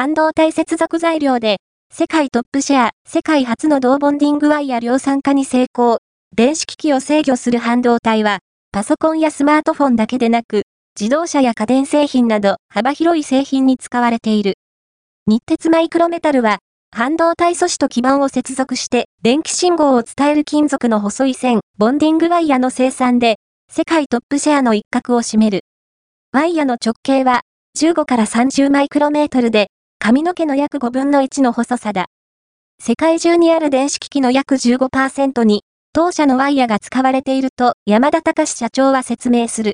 半導体接続材料で、世界トップシェア、世界初の銅ボンディングワイヤ量産化に成功。電子機器を制御する半導体は、パソコンやスマートフォンだけでなく、自動車や家電製品など幅広い製品に使われている。日鉄マイクロメタルは、半導体素子と基板を接続して電気信号を伝える金属の細い線、ボンディングワイヤの生産で、世界トップシェアの一角を占める。ワイヤの直径は15から30マイクロメートルで、髪の毛の約5分の1の細さだ。世界中にある電子機器の約15%に、当社のワイヤが使われていると山田隆社長は説明する。